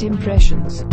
Welcome Elevated Impressions.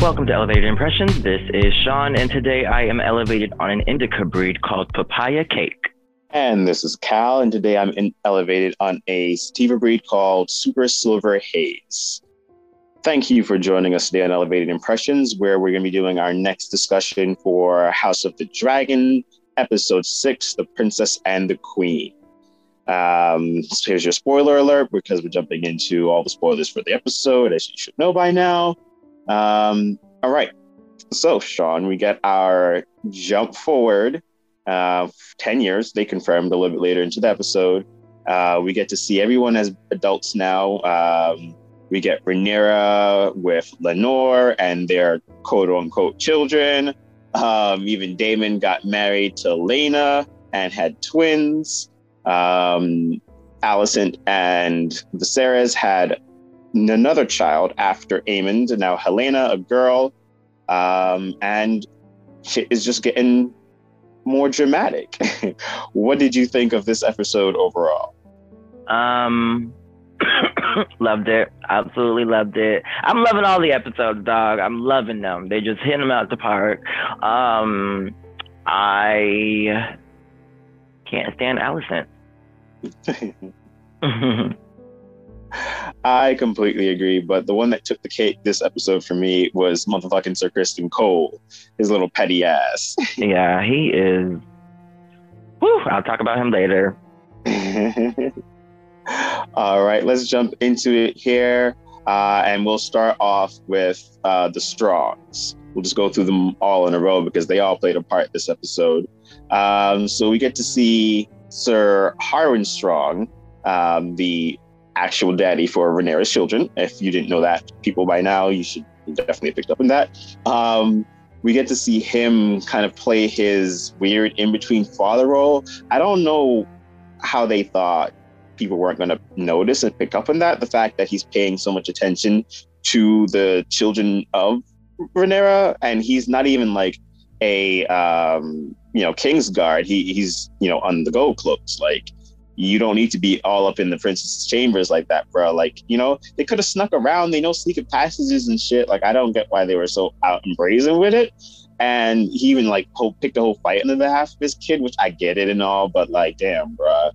Welcome to Elevated Impressions. This is Sean, and today I am elevated on an indica breed called Papaya Cake. And this is Cal, and today I'm in, elevated on a sativa breed called Super Silver Haze. Thank you for joining us today on Elevated Impressions, where we're going to be doing our next discussion for House of the Dragon, Episode 6 The Princess and the Queen. Um, so here's your spoiler alert because we're jumping into all the spoilers for the episode, as you should know by now. Um, all right. So, Sean, we get our jump forward uh, 10 years. They confirmed a little bit later into the episode. Uh, we get to see everyone as adults now. Um, we get Rhaenyra with Laenor and their quote unquote children. Um, even Daemon got married to Laena and had twins. Um, Alicent and Viserys had another child after Aemond, and now Helaena, a girl. Um, and shit is just getting more dramatic. what did you think of this episode overall? Um, loved it. Absolutely loved it. I'm loving all the episodes, dog. I'm loving them. They just hit them out the park. Um, I can't stand Alicent. I completely agree, but the one that took the cake this episode for me was motherfucking Sir Criston Cole, his little petty ass. yeah, he is. Whew, I'll talk about him later. All right, let's jump into it here. Uh, and we'll start off with uh, the Strongs. We'll just go through them all in a row because they all played a part this episode. Um, so we get to see Sir Harwin Strong, um, the actual daddy for Rhaenyra's children. If you didn't know that, people by now, you should definitely have picked up on that. Um, we get to see him kind of play his weird in between father role. I don't know how they thought people weren't going to notice and pick up on that. The fact that he's paying so much attention to the children of Rhaenyra, and he's not even like a um, you know King's Guard. He he's you know on the go cloaks. Like you don't need to be all up in the princess's chambers like that, bro. Like you know they could have snuck around. They know secret passages and shit. Like I don't get why they were so out and brazen with it. And he even like picked a whole fight on the half of his kid, which I get it and all, but like, damn, bro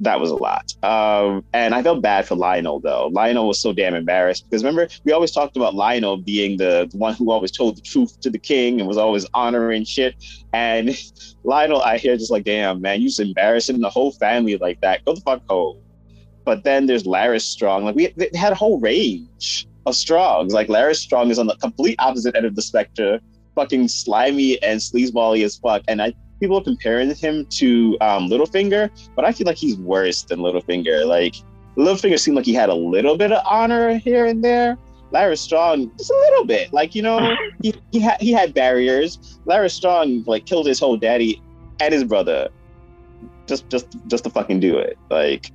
that was a lot. Um, and I felt bad for Lyonel though. Lyonel was so damn embarrassed because remember we always talked about Lyonel being the, the, one who always told the truth to the king and was always honoring shit. And Lyonel, I hear just like, damn man, you just embarrassing the whole family like that. Go the fuck home. But then there's Larys Strong. Like we had a whole range of Strongs. Like Larys Strong is on the complete opposite end of the spectrum, fucking slimy and sleazebally as fuck. And I people comparing him to um, Littlefinger, but I feel like he's worse than Littlefinger. Like Littlefinger seemed like he had a little bit of honor here and there. Larry Strong, just a little bit. Like you know, he he had he had barriers. Larry Strong like killed his whole daddy and his brother, just just just to fucking do it. Like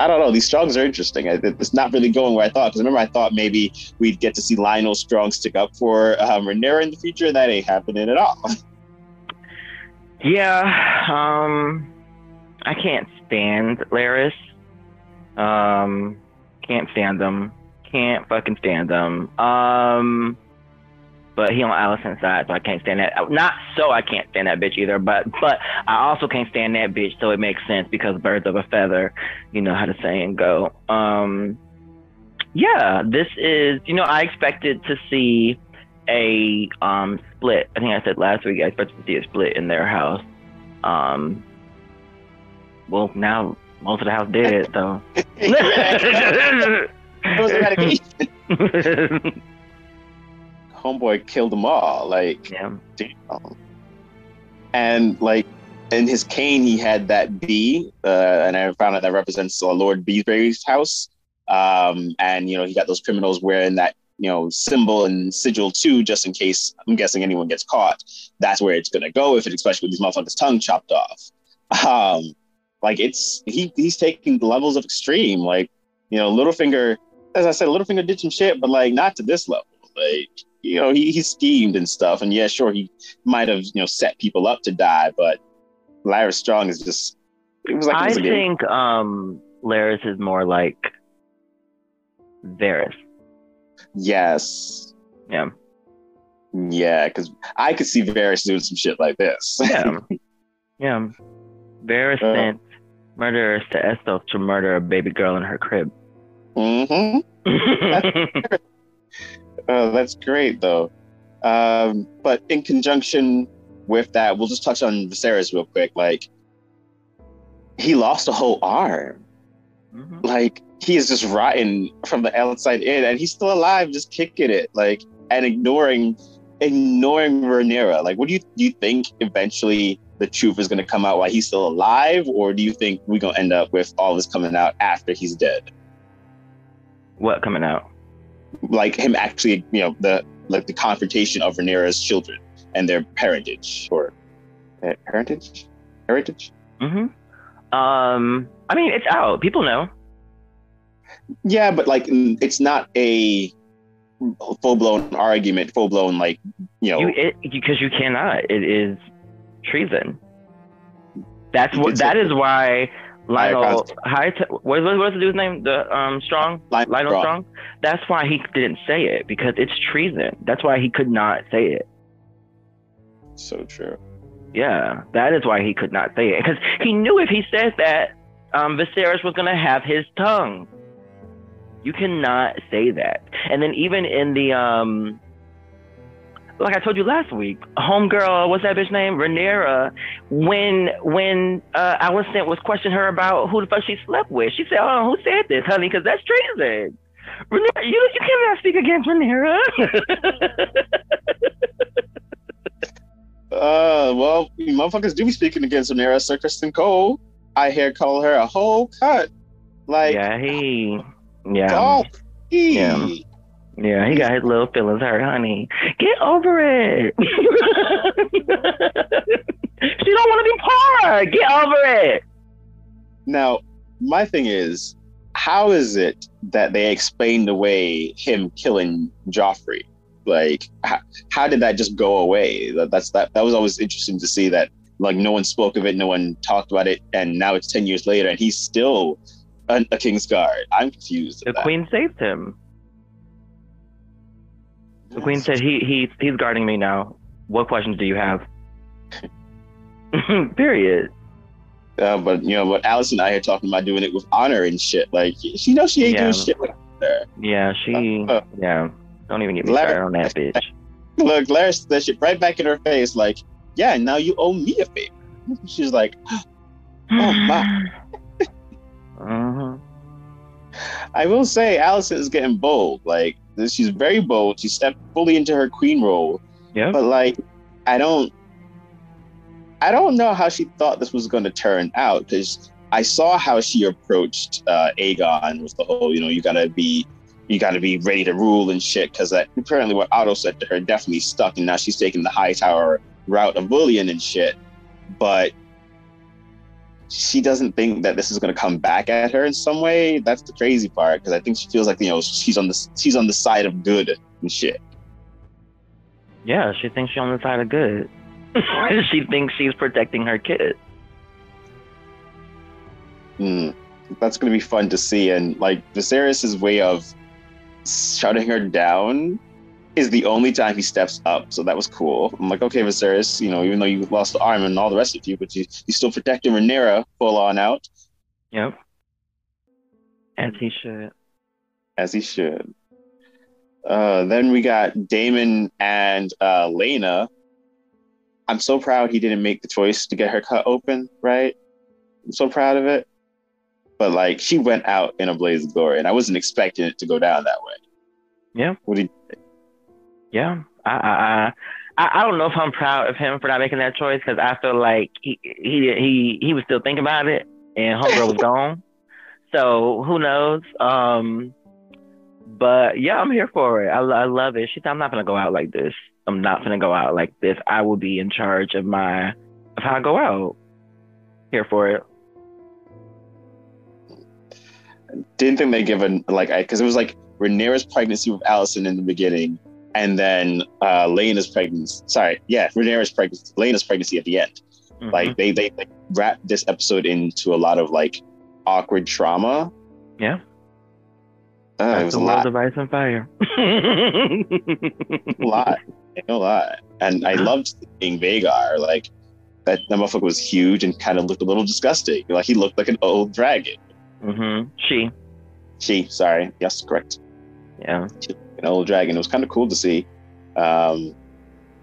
I don't know. These Strongs are interesting. It's not really going where I thought. Because remember, I thought maybe we'd get to see Lyonel Strong stick up for um, Rhaenyra in the future. That ain't happening at all. Yeah, um, I can't stand Larys. Um, can't stand them. Can't fucking stand them. Um, but he on Allison's side, so I can't stand that. Not so I can't stand that bitch either, but but I also can't stand that bitch, so it makes sense because birds of a feather, you know how the saying go. Um, yeah, this is you know I expected to see a um, split. I think I said last week I expected to see a split in their house. Um, well, now most of the house did, so. Homeboy killed them all. Like, yeah. Damn. And like, in his cane, he had that bee, uh, and I found out that represents uh, Lord Beesbury's house. Um, and you know, he got those criminals wearing that you know symbol and sigil too, just in case I'm guessing anyone gets caught. That's where it's gonna go if it, especially with these motherfuckers' tongue chopped off. Um, like it's he he's taking the levels of extreme. Like you know, Littlefinger, as I said, Littlefinger did some shit, but like not to this level. Like you know, he he schemed and stuff, and yeah, sure, he might have you know set people up to die, but Larry Strong is just. It was like I think um Larys is more like Varys. Yes. Yeah. Yeah, because I could see Varys doing some shit like this. Yeah. yeah. Varys Uh. sent murderers to Essos to murder a baby girl in her crib. hmm Oh, that's great though. Um, but in conjunction with that, we'll just touch on Viserys real quick. Like, he lost a whole arm. Mhm. Like, he is just rotten from the outside in, and he's still alive, just kicking it. Like, and ignoring, ignoring Rhaenyra. Like, what do you do? You think eventually the truth is going to come out while he's still alive, or do you think we're going to end up with all this coming out after he's dead? What coming out? like him actually, you know, the like the confrontation of Rhaenyra's children and their parentage or uh, parentage, heritage. hmm Um, I mean, it's out. People know. Yeah, but like it's not a full blown argument, full blown like you know. You it because you cannot. It is treason. That's what. did That say- is why Lyonel. High. What, what, what's the dude's name? The um Strong. Lyonel Lyonel Strong. Strong. That's why he didn't say it because it's treason. That's why he could not say it. so true. Yeah, that is why he could not say it because he knew if he said that, um, Viserys was gonna have his tongue. You cannot say that. And then even in the um, like I told you last week, homegirl, what's that bitch name? Rhaenyra. When when uh, Alicent was sent was questioning her about who the fuck she slept with, she said, "Oh, who said this, honey? Because that's treason." Rhaenyra, you you cannot speak against Rhaenyra. Uh, well, motherfuckers do be speaking against Rhaenyra, Sir Criston Cole. I hear call her a whole cut. Like, yeah, he. Yeah. Yeah. Yeah, he got his little feelings hurt, honey. Get over it. she don't want to be poor. Get over it. Now, my thing is, how is it that they explained away him killing Joffrey? Like, how, how did that just go away? That, that's that. That was always interesting to see that. Like, no one spoke of it, no one talked about it, and now it's ten years later, and he's still a, a King's Guard. I'm confused. The queen saved him. The queen said, "He he he's guarding me now. What questions do you have?" Period. Uh, but you know, but Alice and I are talking about doing it with honor and shit. Like, she knows she ain't Yeah. doing shit like that. Yeah, she. Uh, Yeah. Don't even get me Larry- started on that bitch. Look, Larry said that shit right back in her face. Like, yeah, now you owe me a favor. She's like, Oh, my. hmm I will say, Allison is getting bold. Like, she's very bold. She stepped fully into her queen role. Yeah. But like, I don't, I don't know how she thought this was going to turn out because I saw how she approached uh, Aegon with the whole, you know, you gotta be, you gotta be ready to rule and shit. Because apparently, what Otto said to her definitely stuck, and now she's taking the high tower route of bullying and shit. But she doesn't think that this is going to come back at her in some way. That's the crazy part because I think she feels like you know she's on the she's on the side of good and shit. Yeah, she thinks she's on the side of good. she thinks she's protecting her kid. Mm, that's going to be fun to see. And like Viserys' way of shutting her down is the only time he steps up. So that was cool. I'm like, okay, Viserys, you know, even though you lost the arm and all the rest of you, but you you still protecting Rhaenyra full on out Yep. As he should. as he should. Uh, then we got Daemon and uh, Laena. I'm so proud he didn't make the choice to get her cut open, right? I'm so proud of it. But like, she went out in a blaze of glory, and I wasn't expecting it to go down that way. Yeah. What did Yeah. I I I, I don't know if I'm proud of him for not making that choice because I feel like he he he he was still thinking about it and homegirl was gone. So who knows? Um, but yeah, I'm here for it. I, I love it. She said, "I'm not gonna go out like this. I'm not gonna go out like this. I will be in charge of my of how I go out." Here for it. didn't think they give a like I because it was like Rhaenyra's pregnancy with Allison in the beginning, and then uh Laena's pregnancy. Sorry, yeah, Rhaenyra's pregnancy, Laena's pregnancy at the end. Mhm. Like they they like wrapped this episode into a lot of like awkward trauma. Yeah. Uh, it was a lot, of ice and fire. a lot, a lot. And I loved seeing Vhagar. Like that, that motherfucker was huge and kind of looked a little disgusting. Like he looked like an old dragon. hmm She, She, sorry, yes, correct. yeah. An old dragon. It was kind of cool to see. Um,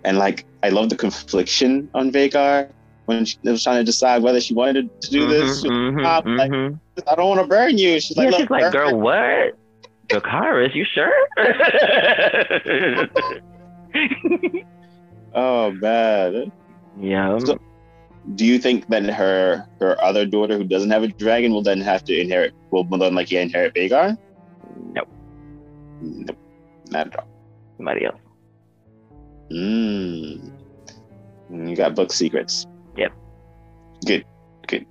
and like I love the confliction on Vhagar when she was trying to decide whether she wanted to do this. Mhm, mhm, I'm like, mhm. I don't want to burn you. She's like, yeah, "Look, she's like, burn girl, what? Dracarys, you sure? Oh man. yeah. So- Do you think that her her other daughter who doesn't have a dragon will then have to inherit will then like inherit Vhagar? Nope. Nope. Not at all. Somebody else. Mm. You got book secrets. Yep. Good. Good.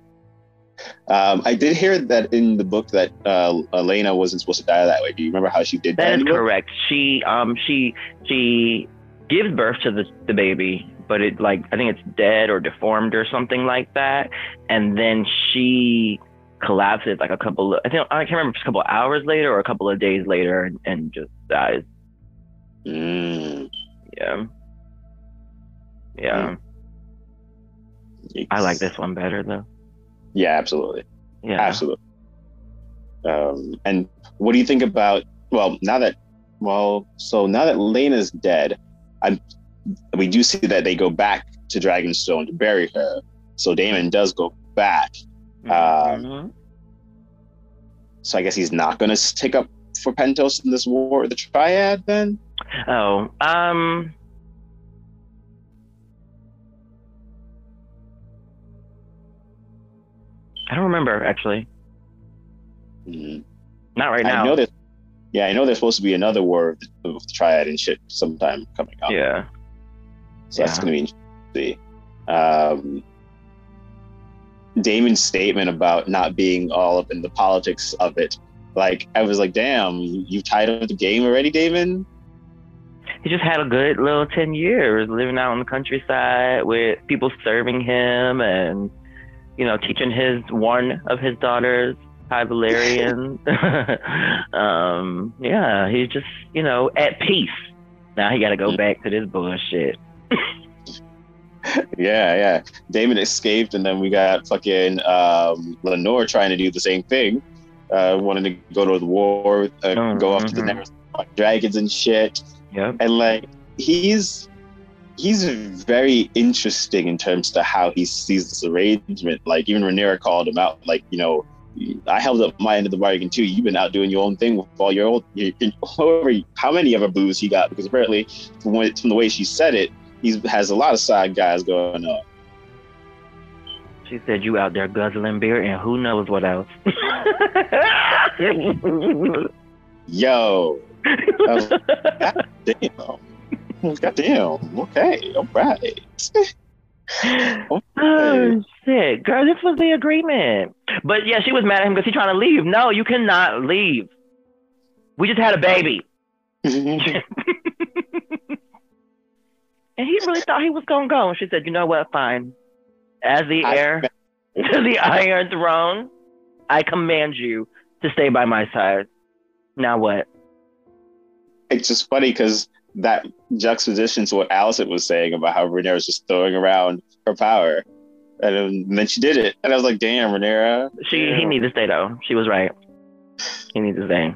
Um, I did hear that in the book that uh, Elena wasn't supposed to die that way. Do you remember how she did that? That is correct. She um she she gives birth to the the baby, but it like I think it's dead or deformed or something like that, and then she collapses like a couple of I think I can't remember if it's a couple of hours later or a couple of days later and, and just dies. Mm. Yeah. Yeah. I like this one better though. Yeah, absolutely. Yeah. Absolutely. Um, and what do you think about? Well, now that well, so now that Laena's dead, I'm. We do see that they go back to Dragonstone to bury her. So Daemon does go back. Um, Mhm. So I guess he's not going to take up for Pentos in this war the Triad. Then Oh, um, I don't remember actually. Mhm. Not right I now. know that. Yeah, I know there's supposed to be another war of the, of the Triad and shit sometime coming up. Yeah. So that's going to be interesting. Um, Daemon's statement about not being all up in the politics of it, like I was like, "Damn, you, you tied up the game already, Daemon." He just had a good little 10 years living out in the countryside with people serving him and, you know, teaching his one of his daughters, High Valyrian. um, yeah, he's just, you know, at peace. Now he got to go back to this bullshit. Yeah, yeah. Daemon escaped, and then we got fucking um, Laenor trying to do the same thing, uh, wanting to go to the war, uh, go after the Mhm. next dragons and shit. Yep. and like he's he's very interesting in terms to how he sees this arrangement. Like even Rhaenyra called him out, like you know, I held up my end of the bargain too. You've been out doing your own thing with all your old, your, however, how many of a booze he got? Because apparently, from, what, from the way she said it, he has a lot of side guys going on. She said you out there guzzling beer and who knows what else. Yo, God damn, God damn. okay, all right. oh shit, girl, this was the agreement. But yeah, she was mad at him because he's trying to leave. No, you cannot leave. We just had a baby. Mm-hmm. and he really thought he was gonna go. And she said, "You know what? Fine. As the I- heir to the Iron Throne, I command you to stay by my side. Now what? it's just funny because that juxtaposition to what Allison was saying about how Rhaenyra was just throwing around her power. And, then she did it. And I was like, damn, Rhaenyra. She he needs to stay though. She was right. He needs to stay.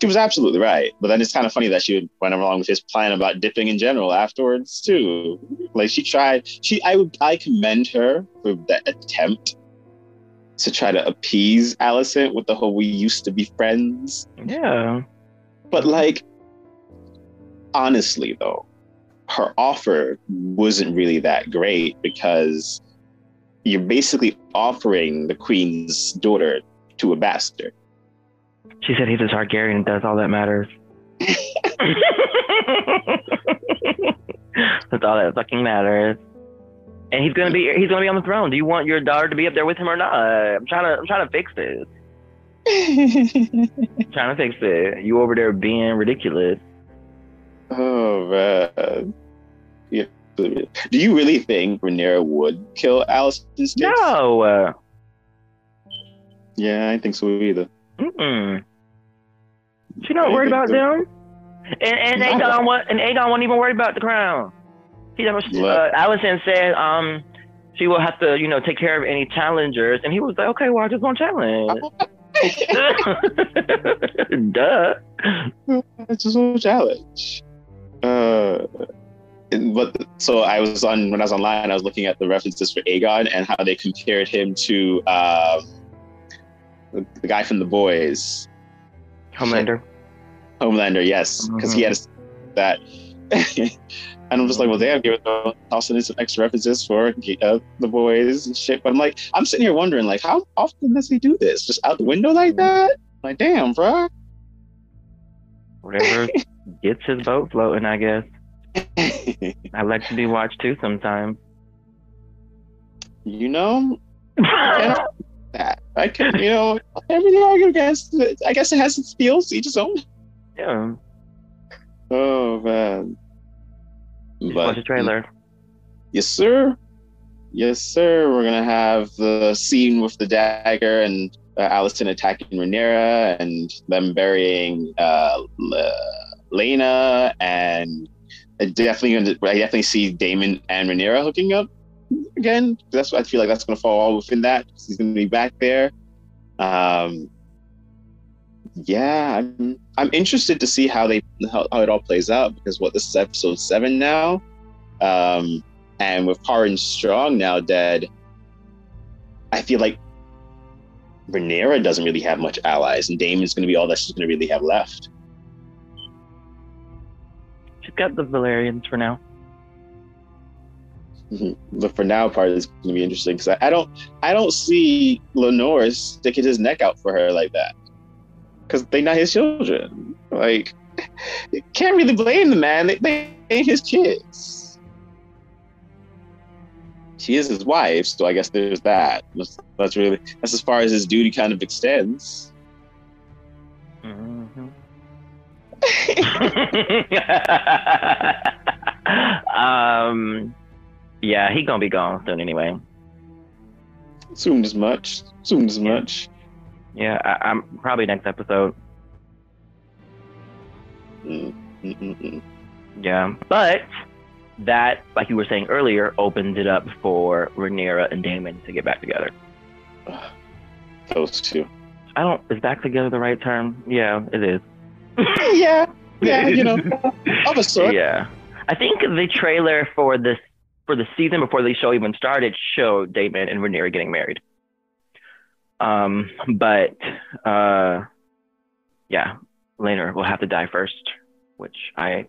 She was absolutely right. But then it's kind of funny that she went along with his plan about dipping in general afterwards, too. Like she tried, she I would I commend her for that attempt to try to appease Allison with the whole we used to be friends. Yeah. But like, honestly, though, her offer wasn't really that great because you're basically offering the queen's daughter to a bastard. She said he's a Targaryen and that's all that matters. that's all that fucking matters. And he's gonna be he's gonna be on the throne. Do you want your daughter to be up there with him or not? I'm trying to I'm trying to fix this. trying to fix it. You over there being ridiculous. oh man. Yeah. Do you really think Rhaenyra would kill Alicent's kids? No. Yeah, I think so either. Mm-mm. She not worried about them. And and No. Aegon wa- and Aegon wasn't even worried about the crown. He never. What? Uh, Allison said, um, she will have to, you know, take care of any challengers, and he was like, okay, well, I just want challenge. Duh. It's just a challenge. Uh, but so I was on when I was online, I was looking at the references for Aegon and how they compared him to um, the, the guy from The Boys, Homelander. Homelander. Yes, because he had a, that. and I'm just like, well, damn, give it tossing in some extra references for uh, The Boys and shit. But I'm like, I'm sitting here wondering, like, how often does he do this? Just out the window like that? Like, damn, bro. Whatever gets his boat floating, I guess. I like to be watched too sometimes. you know, I. I can, you know, everything I against. I guess it has its feels, each its own. yeah. Oh man. Just watch the trailer. yes, sir. Yes, sir. We're gonna have the scene with the dagger and uh, Allison attacking Rhaenyra and them burying uh, L- Laena and I definitely I definitely see Daemon and Rhaenyra hooking up again. That's I feel like that's gonna fall all within that. He's gonna be back there. Um, yeah, I'm I'm interested to see how they how, how it all plays out because what this is episode seven now, um, and with Harwin Strong now dead, I feel like Rhaenyra doesn't really have much allies, and Daemon's going to be all that she's going to really have left. She's got the Velaryons for now. The for now part is going to be interesting because I, I don't I don't see Laenor sticking his neck out for her like that because they're not his children. Like, can't really blame the man. They, they ain't his kids. She is his wife, so I guess there's that. That's, that's really that's as far as his duty kind of extends. Mhm. um, yeah, he gonna be gone soon anyway. Soon as much. Soon as Yeah. much. Yeah, I, I'm probably next episode. Mm, mm, mm, mm. Yeah, but that, like you were saying earlier, opens it up for Rhaenyra and Daemon to get back together. Those two. I don't. Is back together the right term? Yeah, it is. Yeah, yeah, you know, of a sort. Yeah, I think the trailer for this for the season before the show even started showed Daemon and Rhaenyra getting married. Um, but uh, yeah, Laenor will have to die first, which I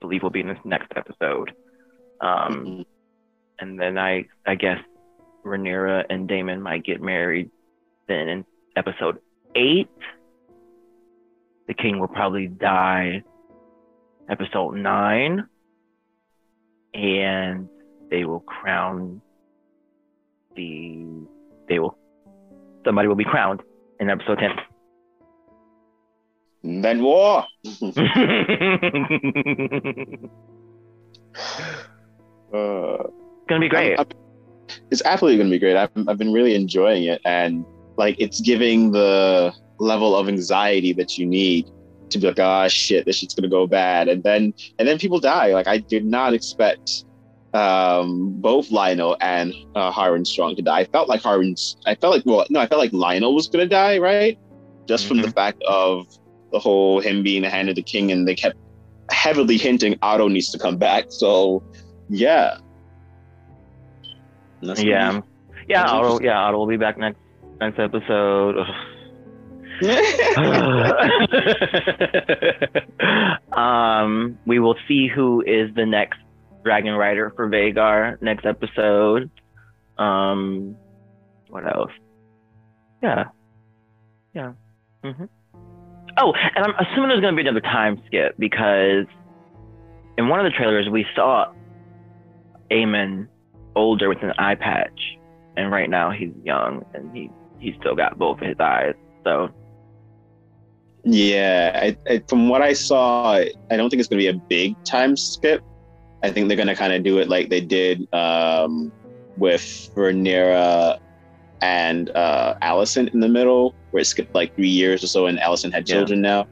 believe will be in this next episode. Um, Mhm. and then I I guess Rhaenyra and Daemon might get married. Then in episode eight, the king will probably die. Episode nine, and they will crown the. They will. Somebody will be crowned in episode ten. And then war. Uh, Gonna be great. I'm- I'm- it's absolutely going to be great. I've, I've been really enjoying it, and like it's giving the level of anxiety that you need to be like, ah, shit, this shit's going to go bad, and then and then people die. Like I did not expect um, both Lyonel and uh, Harwin Strong to die. I felt like Harwin's. I felt like well, no, I felt like Lyonel was going to die, right? Just from the fact of the whole him being the hand of the king, and they kept heavily hinting Otto needs to come back. So yeah. That's yeah, yeah. Otto, yeah, Otto will be back next next episode. Um, we will see who is the next dragon rider for Vhagar next episode. Um, what else? Yeah, yeah. hmm Oh, and I'm assuming there's going to be another time skip because in one of the trailers we saw Aemond older with an eye patch, and right now he's young and he he's still got both of his eyes. So yeah, I, I, from what I saw, I don't think it's going to be a big time skip. I think they're going to kind of do it like they did um, with Rhaenyra and uh, Allison in the middle, where it skipped like three years or so, and Allison had Yeah. children now.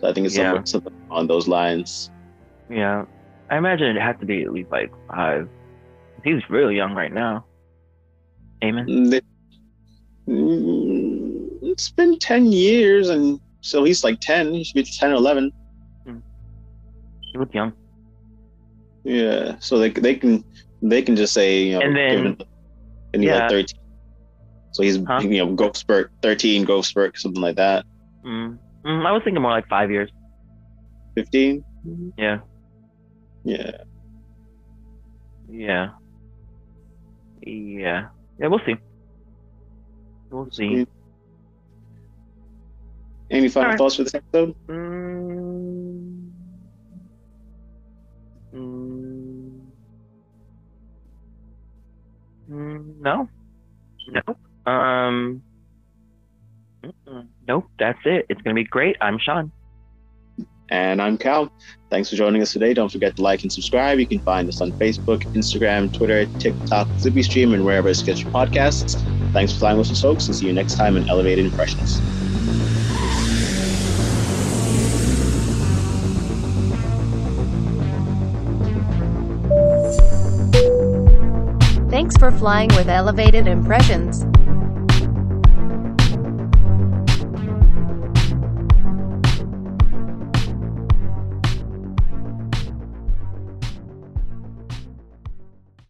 So I think it's Yeah. somewhere, something on those lines. Yeah. I imagine it had to be at least like five. He's really young right now. Amen. Mm, Mm, It's been 10 years, and so he's like 10. He should be 10 or 11. He looks young. Yeah, so they they can they can just say you know And then- him- and he's yeah. like 13. So he's Huh? you know growth spurt 13 growth spurt something like that. Mm. Mm, I was thinking more like five years. 15. Yeah. Yeah. Yeah. Yeah. Yeah, we'll see. We'll see. Any final Alright. thoughts for this episode? Mm. Mm. Mm, no. No. Um. Nope. That's it. It's gonna be great. I'm Sean. And I'm Cal. Thanks for joining us today. Don't forget to like and subscribe. You can find us on Facebook, Instagram, Twitter, TikTok, Zippy Stream, and wherever you get your podcasts. Thanks for flying with us, folks, and see you next time in Elevated Impressions. Flying with Elevated Impressions.